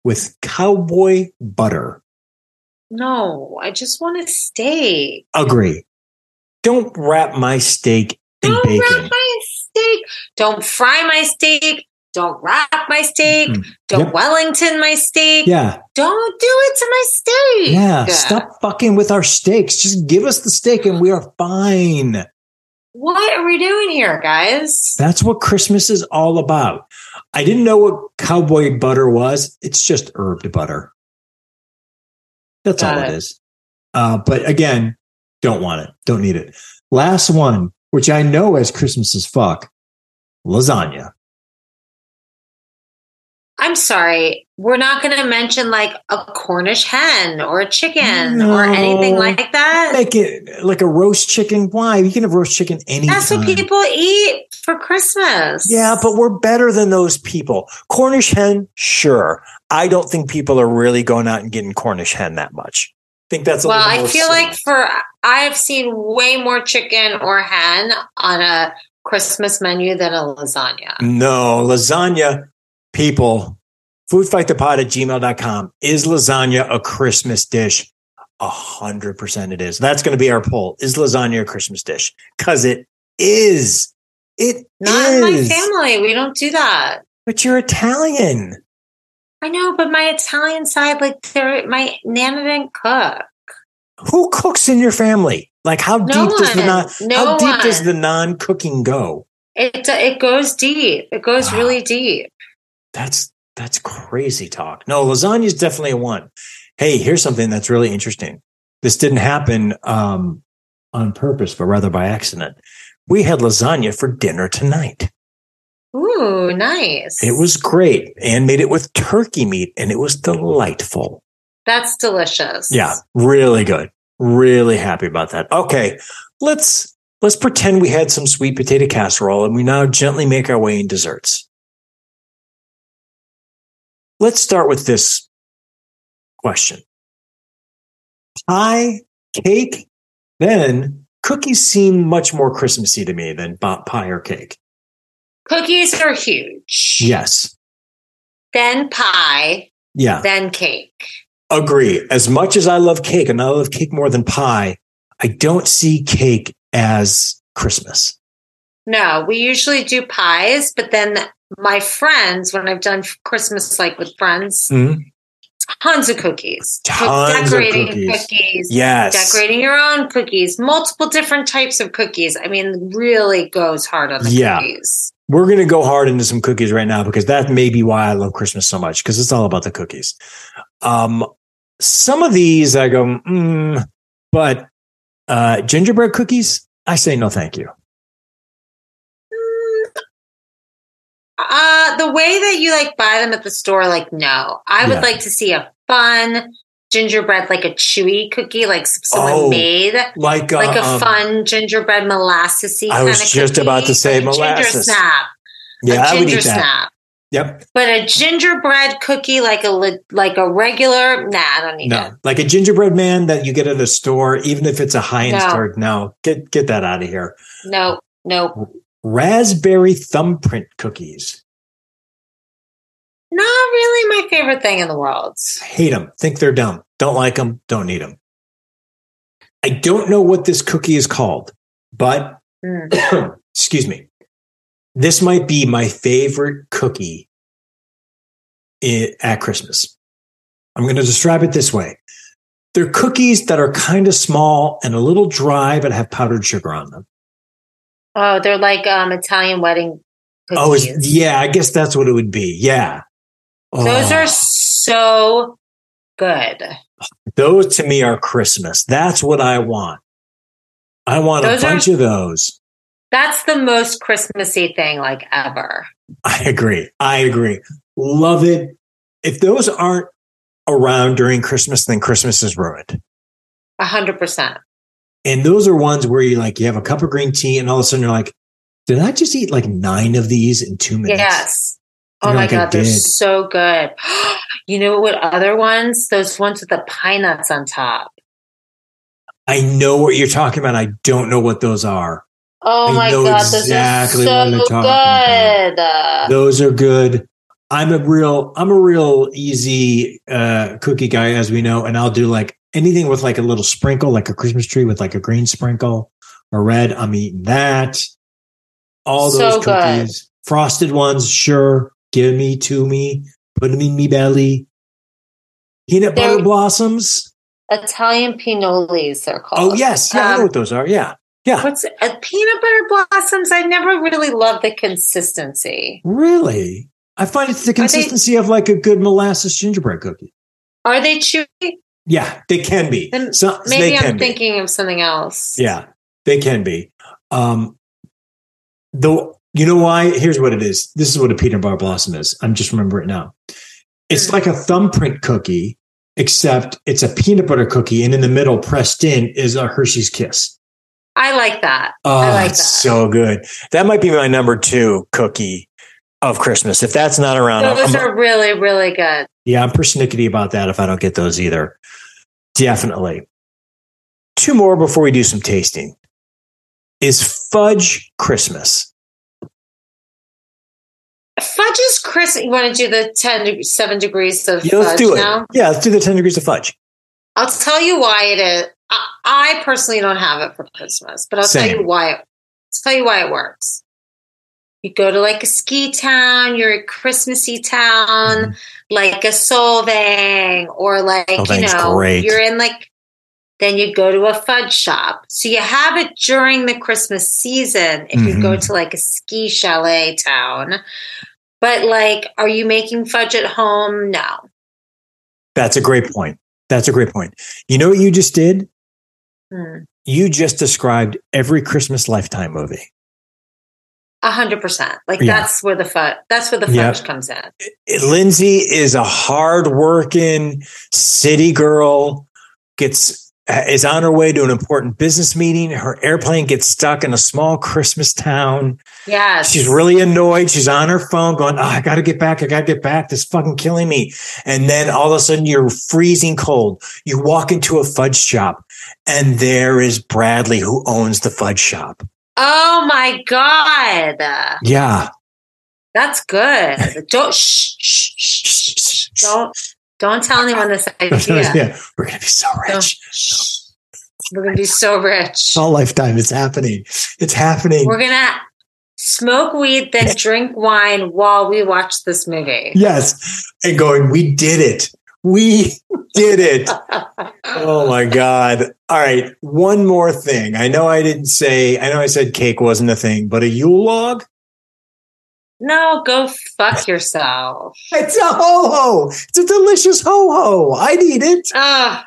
with cowboy butter. No, I just want a steak. Agree. Don't wrap my steak in Don't bacon. wrap my steak. Don't fry my steak. Don't wrap my steak. Mm. Don't Yep. Wellington my steak. Yeah, Don't do it to my steak. yeah. Stop fucking with our steaks. Just give us the steak and we are fine what are we doing here, guys? That's what Christmas is all about. I didn't know what cowboy butter was. It's just herbed butter. That's Got all it, it is. Uh, but again, don't want it. Don't need it. Last one, which I know as Christmas as fuck, lasagna. I'm sorry we're not going to mention like a Cornish hen or a chicken No. or anything like that. Make it like a roast chicken. Why? You can have roast chicken anytime. That's what people eat for Christmas. Yeah, but we're better than those people. Cornish hen, sure. I don't think people are really going out and getting Cornish hen that much. I think that's a well, I feel silly. like for I've seen way more chicken or hen on a Christmas menu than a lasagna. No, lasagna, people, foodfightthepod at gmail.com. Is lasagna a Christmas dish? A hundred percent it is. That's going to be our poll. Is lasagna a Christmas dish? Because it is. It Not in my family. We don't do that. But you're Italian. I know, but my Italian side, like, they're, my nana didn't cook. Who cooks in your family? Like how No deep does the non No how deep does one. the non-cooking go? It it goes deep. It goes Wow. really deep. That's that's crazy talk. No, lasagna is definitely a one. Hey, here's something that's really interesting. This didn't happen um, on purpose, but rather by accident. We had lasagna for dinner tonight. Ooh, nice. It was great and made it with turkey meat, and it was delightful. That's delicious. Yeah, really good. Really happy about that. Okay, let's let's pretend we had some sweet potato casserole and we now gently make our way in desserts. Let's start with this question. Pie, cake, then cookies seem much more Christmassy to me than pie or cake. Cookies are huge. Yes. Then pie. Yeah. Then cake. Agree. As much as I love cake and I love cake more than pie, I don't see cake as Christmas. No, we usually do pies, but then my friends, when I've done Christmas like with friends, Mhm. tons of cookies. Tons of decorating cookies. cookies. Yes. Decorating your own cookies, multiple different types of cookies. I mean, really goes hard on the Yeah. cookies. We're going to go hard into some cookies right now because that may be why I love Christmas so much because it's all about the cookies. Um, some of these I go, mm, but uh, gingerbread cookies, I say no, thank you. Uh, the way that you like buy them at the store, like, no. I would Yeah. like to see a fun gingerbread, like a chewy cookie, like someone Oh, made. Like, uh, Like a um, fun gingerbread molassesy I kind was just about to say like Ginger molasses. snap. yeah, a I would eat that. snap. Yep. But a gingerbread cookie, like a like a regular, nah, I don't need No, it. like a gingerbread man that you get at a store, even if it's a high end No. store. No, get get that out of here. No, no, Raspberry thumbprint cookies. Not really my favorite thing in the world. hate them, think they're dumb, don't like them, don't need them. I don't know what this cookie is called, but Mm. excuse me, this might be my favorite cookie i- at Christmas. I'm going to describe it this way. They're cookies that are kind of small and a little dry, but have powdered sugar on them. Oh, they're like um Italian wedding Oh, cookies. it's, yeah, I guess that's what it would be. Yeah. Those Oh. are so good. Those to me are Christmas. That's what I want. I want Those a are- bunch of those. That's the most Christmassy thing like ever. I agree. I agree. Love it. If those aren't around during Christmas, then Christmas is ruined. A hundred percent. And those are ones where you like you have a cup of green tea and all of a sudden you're like, did I just eat like nine of these in two minutes? Yes. Oh my god, they're so good. you know what other ones? Those ones with the pine nuts on top. I know what you're talking about. I don't know what those are. Oh I my know god, exactly those are so good. Uh, Those are good. I'm a real, I'm a real easy uh, cookie guy, as we know, and I'll do like anything with like a little sprinkle, like a Christmas tree with like a green sprinkle or red. I'm eating that. All those So good. cookies, frosted ones, sure. Give me to me, put them in me belly. Peanut butter They're- blossoms. Italian pinolis, they're called. Oh yes, yeah, I know Um, what those are. Yeah, yeah. What's uh, peanut butter blossoms? I never really loved the consistency. Really, I find it's the they- consistency of like a good molasses gingerbread cookie. Are they chewy? Yeah, they can be. Then So, they Maybe I'm be. thinking of something else. Yeah, they can be. Um, the You know why? Here's what it is. This is what a peanut butter blossom is. I'm just remembering it now. It's like a thumbprint cookie, except it's a peanut butter cookie, and in the middle, pressed in, is a Hershey's Kiss. I like that. Oh, I ah, like that. so good. That might be my number two cookie of Christmas. If that's not around, Those I'm- are really, really good. yeah, I'm persnickety about that if I don't get those either. Definitely. Two more before we do some tasting. Is fudge Christmas? Fudge is Chris. You want to do the 10, deg- 7 degrees of Yeah, let's fudge do it. now? Yeah, let's do the 10 degrees of fudge. I'll tell you why it is. I, I personally don't have it for Christmas, but I'll Same. tell you why. It, I'll tell you why it works. You go to like a ski town, you're a Christmassy town, Mhm. like a Solvang, or like you know, great. you're in like. Then you go to a fudge shop, so you have it during the Christmas season. If you go Mhm. to like a ski chalet town, but like, are you making fudge at home? No. That's a great point. That's a great point. You know what you just did? Hmm. You just described every Christmas Lifetime movie. A hundred percent. Like Yeah. that's where the fudge. That's where the fudge comes in. Lindsay is a hardworking city girl, gets is on her way to an important business meeting. Her airplane gets stuck in a small Christmas town. Yeah. She's really annoyed. She's on her phone going, oh, I got to get back. I got to get back. This fucking killing me. And then all of a sudden you're freezing cold. You walk into a fudge shop and there is Bradley who owns the fudge shop. Oh my god, Yeah. that's good. Don't shh, shh, shh, shh. don't don't tell anyone this idea. yeah. We're going to be so rich. shh. We're gonna be so rich. All lifetime. It's happening. It's happening. We're gonna smoke weed, then drink wine while we watch this movie. yes. And going, we did it. We did it. Oh my God. All right. One more thing. I know I didn't say, I know I said cake wasn't a thing, but a Yule log? No, go fuck yourself. It's a ho ho. It's a delicious ho ho. I'd eat it. Ah, Ugh.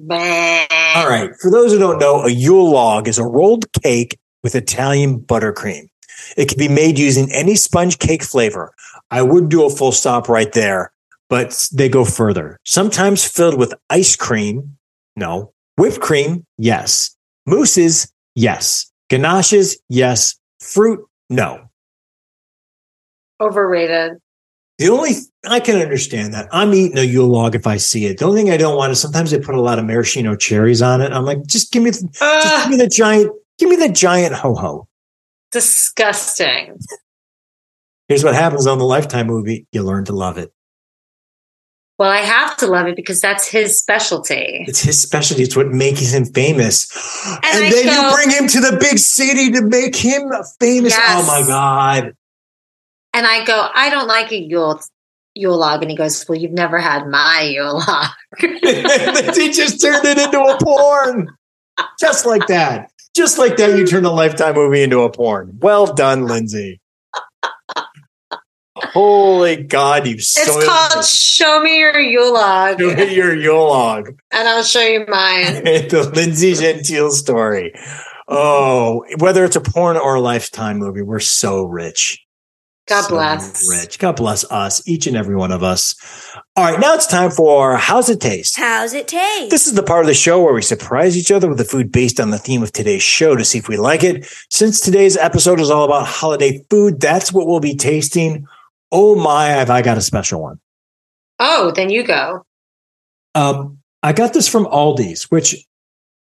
Bleh. All right. For those who don't know, a Yule log is a rolled cake with Italian buttercream. It can be made using any sponge cake flavor. I would do a full stop right there, but they go further. Sometimes filled with ice cream. No. Whipped cream. Yes. Mousses. Yes. Ganaches. Yes. Fruit. No. Overrated. The only I can understand that I'm eating a Yule log if I see it. The only thing I don't want is sometimes they put a lot of maraschino cherries on it. I'm like, just give me, just ah. give me the giant, give me the giant ho ho. disgusting. Here's what happens on the Lifetime movie: you learn to love it. Well, I have to love it because that's his specialty. It's his specialty. It's what makes him famous. And, I then go- you bring him to the big city to make him famous. Yes. Oh my god! And I go, I don't like a Yule Yule log, and he goes, Well, you've never had my Yule log. he just turned it into a porn, just like that. Just like that, you turned a Lifetime movie into a porn. Well done, Lindsay. Holy God, you It's called Show Me Your Yule log, Show me your Yule log. and I'll show you mine. the Lindsay Gentile story. Oh, whether it's a porn or a lifetime movie, we're so rich. God So bless. Rich. God bless us, each and every one of us. All right, now it's time for How's It Taste? How's it taste? This is the part of the show where we surprise each other with a food based on the theme of today's show to see if we like it. Since today's episode is all about holiday food, that's what we'll be tasting. Oh my, have I got a special one. Oh, then you go. Um, I got this from Aldi's, which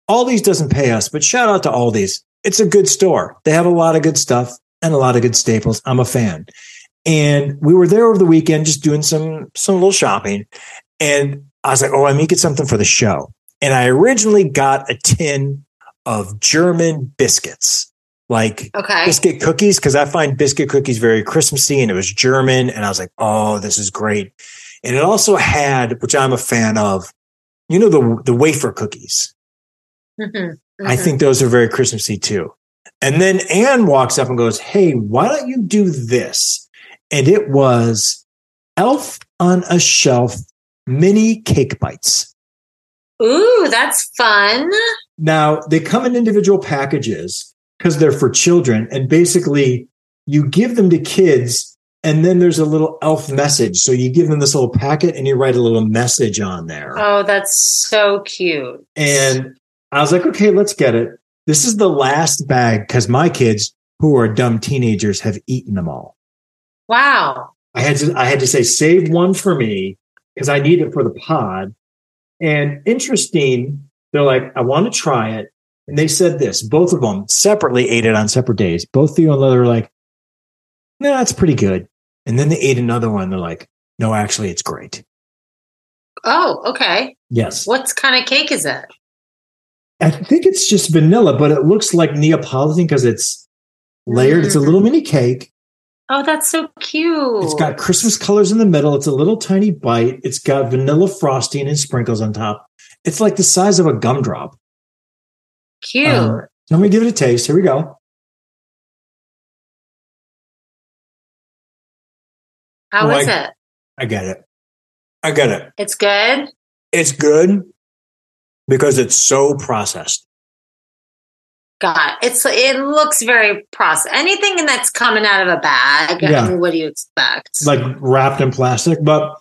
Aldi's doesn't pay us, but shout out to Aldi's. It's a good store. They have a lot of good stuff and a lot of good staples. I'm a fan. And we were there over the weekend just doing some some little shopping. And I was like, oh, I may get something for the show. And I originally got a tin of German biscuits, like Okay. biscuit cookies because I find biscuit cookies very Christmassy and it was German. And I was like, oh, this is great. And it also had, which I'm a fan of, you know, the, the wafer cookies. Mhm. I Mhm. think those are very Christmassy too. And then Anne walks up and goes, Hey, why don't you do this? And it was Elf on a Shelf mini cake bites. Ooh, that's fun. Now they come in individual packages because they're for children. And basically, you give them to kids and then there's a little elf message. So you give them this little packet and you write a little message on there. Oh, that's so cute. And I was like, okay, let's get it. This is the last bag because my kids, who are dumb teenagers, have eaten them all. Wow. I had to I had to say save one for me because I need it for the pod. And interesting, they're like, I want to try it. And they said this, both of them separately ate it on separate days. Both Theo and Leather were like, no, that's pretty good. And then they ate another one. They're like, no, actually, it's great. Oh, okay. Yes. What kind of cake is it? I think it's just vanilla, but it looks like Neapolitan because it's layered. It's a little mini cake. Oh, that's so cute. It's got Christmas colors in the middle. It's a little tiny bite. It's got vanilla frosting and sprinkles on top. It's like the size of a gumdrop. cute. Um, let me give it a taste. Here we go. How oh, is I- it? I get it. I get it. It's good. It's good because it's so processed. God, it's it looks very processed. Anything that's coming out of a bag, Yeah. I mean, what do you expect? like wrapped in plastic, but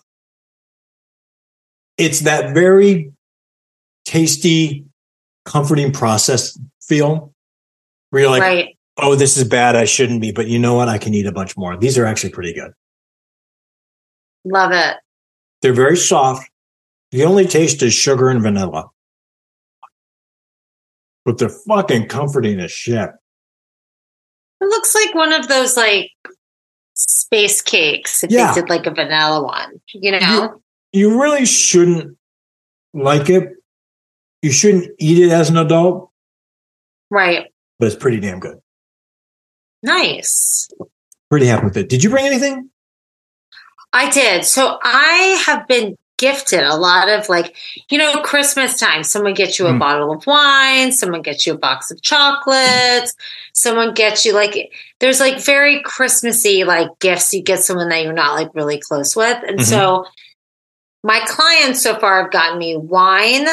it's that very tasty, comforting process feel where you're like, right. oh, this is bad. I shouldn't be, but you know what? I can eat a bunch more. These are actually pretty good. Love it. They're very soft. The only taste is sugar and vanilla. But they're fucking comforting as shit. It looks like one of those like space cakes if Yeah. they did like a vanilla one. You know? You really shouldn't like it. You shouldn't eat it as an adult, Right. but it's pretty damn good. Nice. Pretty happy with it. Did you bring anything? I did. So I have been gifted a lot of like, you know, Christmas time. Someone gets you a Mm. bottle of wine, someone gets you a box of chocolates, someone gets you like there's like very Christmassy like gifts you get someone that you're not like really close with. And Mhm. so my clients so far have gotten me wine,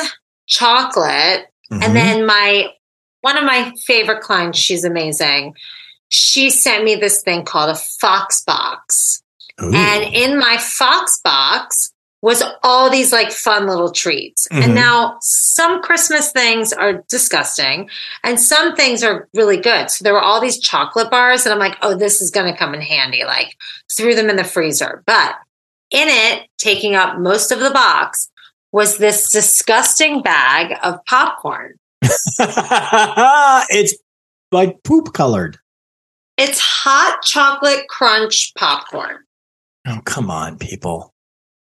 chocolate, Mhm. and then my one of my favorite clients, she's amazing. She sent me this thing called a Fox box. Ooh. And in my Fox box was all these like fun little treats. Mhm. And now some Christmas things are disgusting and some things are really good. So there were all these chocolate bars and I'm like, oh, this is going to come in handy. Like threw them in the freezer. But in it, taking up most of the box, was this disgusting bag of popcorn. it's like poop colored. It's hot chocolate crunch popcorn. Oh, come on, people.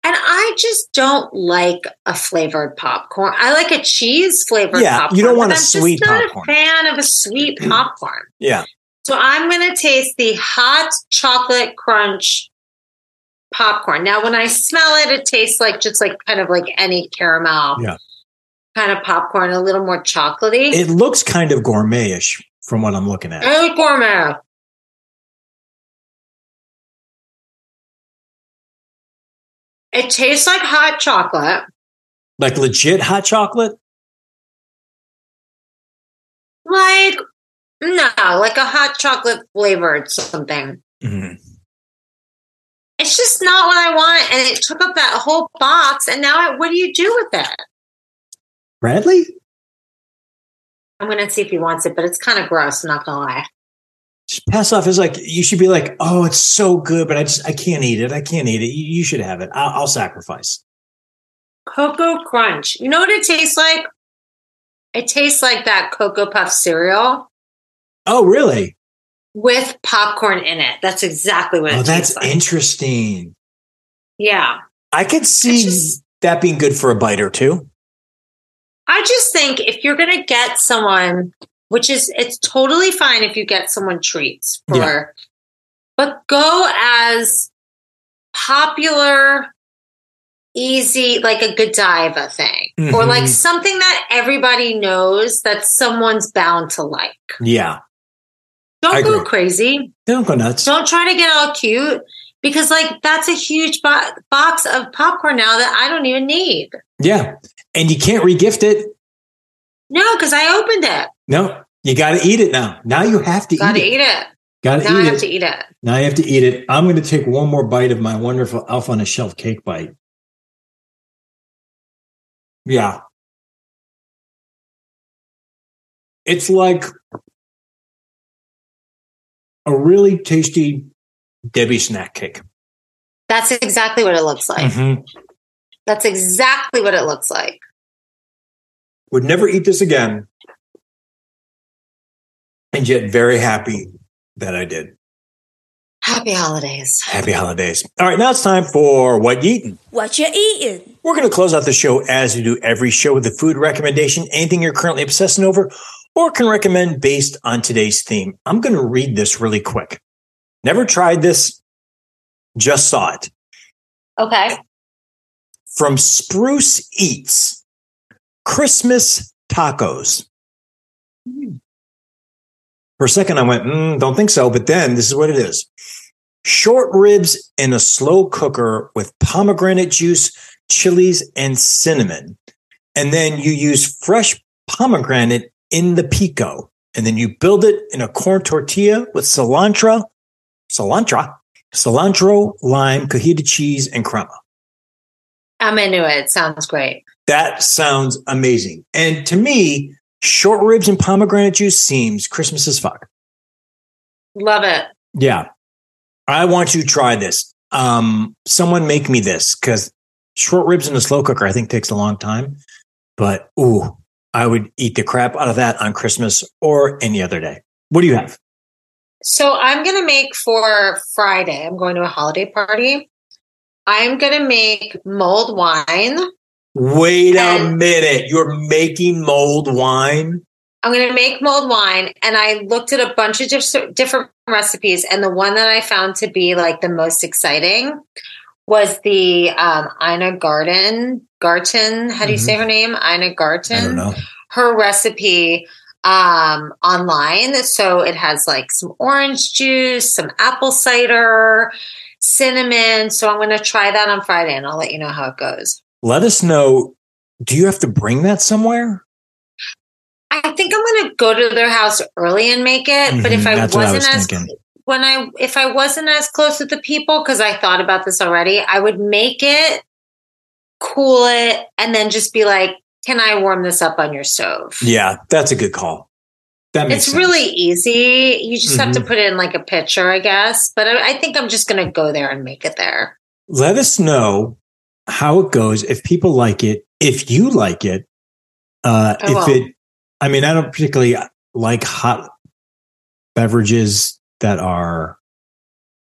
And I just don't like a flavored popcorn. I like a cheese flavored Yeah, popcorn. you don't want a I'm sweet just not popcorn. a fan of a sweet popcorn. Yeah. So I'm going to taste the hot chocolate crunch popcorn. Now, when I smell it, it tastes like just like kind of like any caramel Yeah. kind of popcorn, a little more chocolatey. It looks kind of gourmetish from what I'm looking at. Oh, gourmet. It tastes like hot chocolate. Like legit hot chocolate. Like, no, like a hot chocolate flavored something. Mhm. It's just not what I want. And it took up that whole box. And now, I, what do you do with it? Bradley? I'm going to see if he wants it, but it's kind of gross. I'm not going to lie. Pass off. It's like you should be like, oh, it's so good, but I just I can't eat it. I can't eat it. You, you should have it. I'll, I'll sacrifice. Cocoa Crunch. You know what it tastes like? It tastes like that Cocoa Puff cereal Oh, really? with popcorn in it. That's exactly what it Oh, that's like. interesting. yeah. I could see just- that being good for a bite or two. I just think if you're going to get someone, which is, it's totally fine if you get someone treats for, Yeah. but go as popular, easy, like a Godiva thing, or Mhm. like something that everybody knows that someone's bound to like. Yeah. Don't I go agree. crazy. Don't go nuts. Don't try to get all cute because, like, that's a huge bo- box of popcorn now that I don't even need. Yeah. And you can't regift it. No, because I opened it. No, you got to eat it now. Now you have to Got to eat it. eat it. Got to Now I eat have it. to eat it. Now I have to eat it. I'm going to take one more bite of my wonderful Elf on a Shelf cake bite. Yeah. It's like a really tasty Debbie snack cake. That's exactly what it looks like. Mhm. That's exactly what it looks like. Would never eat this again. And yet very happy that I did. Happy holidays. Happy holidays. All right, now it's time for What You Eatin'. What you eating? We're going to close out the show as we do every show with a food recommendation, anything you're currently obsessing over or can recommend based on today's theme. I'm going to read this really quick. Never tried this, just saw it. Okay. From Spruce Eats, Christmas tacos. Hmm. For a second, I went, mm, don't think so. But then this is what it is short ribs in a slow cooker with pomegranate juice, chilies, and cinnamon. And then you use fresh pomegranate in the pico. And then you build it in a corn tortilla with cilantro, cilantro, cilantro, lime, cotija cheese, and crema. I'm into it. Sounds great. That sounds amazing. And to me, short ribs and pomegranate juice seems Christmas as fuck. Love it. Yeah. I want you to try this. Um, someone make me this because short ribs in a slow cooker, I think takes a long time. But ooh, I would eat the crap out of that on Christmas or any other day. What do you have? So I'm going to make for Friday. I'm going to a holiday party. I'm going to make mulled wine. Wait a minute. You're making mold wine? I'm going to make mulled wine. And I looked at a bunch of diff- different recipes. And the one that I found to be like the most exciting was the um, Ina Garden. Garten. How do you say her name? Ina Garten. I don't know. her recipe um online so it has like some orange juice some apple cider cinnamon so i'm going to try that on friday and i'll let you know how it goes Let us know. Do you have to bring that somewhere? i think i'm going to go to their house early and make it but if Mhm, i what I wasn't was as thinking. when i if i wasn't as close with the people because i thought about this already i would make it cool it and then just be like can i warm this up on your stove Yeah, that's a good call. That makes It's sense. really easy. You just have to Mhm. put it in like a pitcher, I guess. But I, I think I'm just going to go there and make it there. let us know how it goes if people like it if you like it uh I if it i mean i don't particularly like hot beverages that are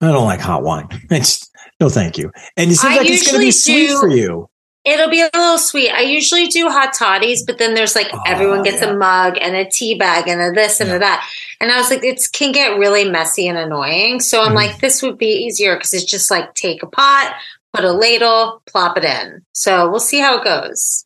i don't like hot wine it's no thank you and it seems I like it's going to be sweet do- for you It'll be a little sweet. I usually do hot toddies, but then there's like Oh, everyone gets yeah. a mug and a tea bag and a this and Yeah. a that. And I was like, it can get really messy and annoying. So I'm Mhm. like, this would be easier because it's just like take a pot, put a ladle, plop it in. So we'll see how it goes.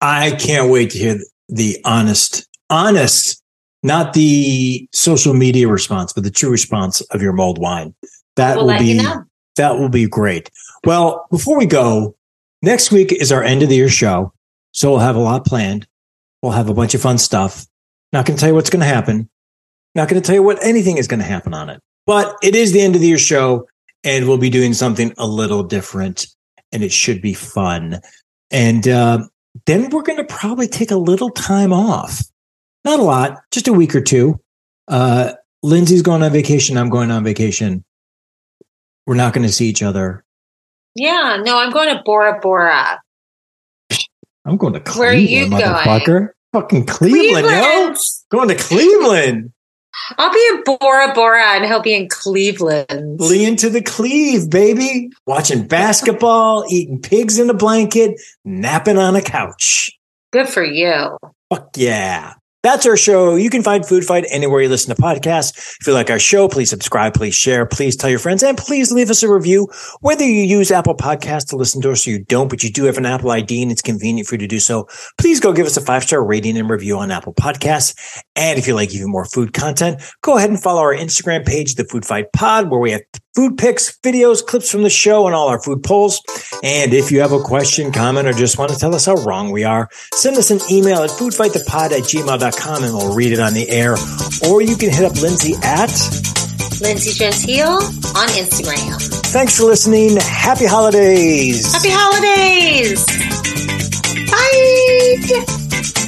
i can't wait to hear the honest honest not the social media response but the true response of your mulled wine that We'll will be you know. That will be great. Well, before we go, next week is our end of the year show. So we'll have a lot planned. We'll have a bunch of fun stuff. Not going to tell you what's going to happen. Not going to tell you what anything is going to happen on it. But it is the end of the year show and we'll be doing something a little different and it should be fun. And uh, then we're going to probably take a little time off. Not a lot, just a week or two. Uh, Lindsay's going on vacation. I'm going on vacation. We're not going to see each other. Yeah, no, I'm going to Bora Bora. I'm going to Cleveland, Where are you going? motherfucker. Fucking Cleveland, yo. Cleveland. Going to Cleveland. I'll be in Bora Bora and he'll be in Cleveland. Lean to the cleave, baby. Watching basketball, eating pigs in a blanket, napping on a couch. Good for you. Fuck yeah. That's our show. You can find Food Fight anywhere you listen to podcasts. If you like our show, please subscribe, please share, please tell your friends, and please leave us a review. Whether you use Apple Podcasts to listen to us or you don't, but you do have an Apple ID and it's convenient for you to do so, please go give us a five star rating and review on Apple Podcasts. And if you like even more food content, go ahead and follow our Instagram page, The Food Fight Pod, where we have food pics, videos, clips from the show, and all our food polls. And if you have a question, comment, or just want to tell us how wrong we are, send us an email at foodfightthepod at gmail.com Comment. and we'll read it on the air. Or you can hit up Lindsay at Lindsay on Instagram. Thanks for listening. Happy holidays. Happy holidays. Bye.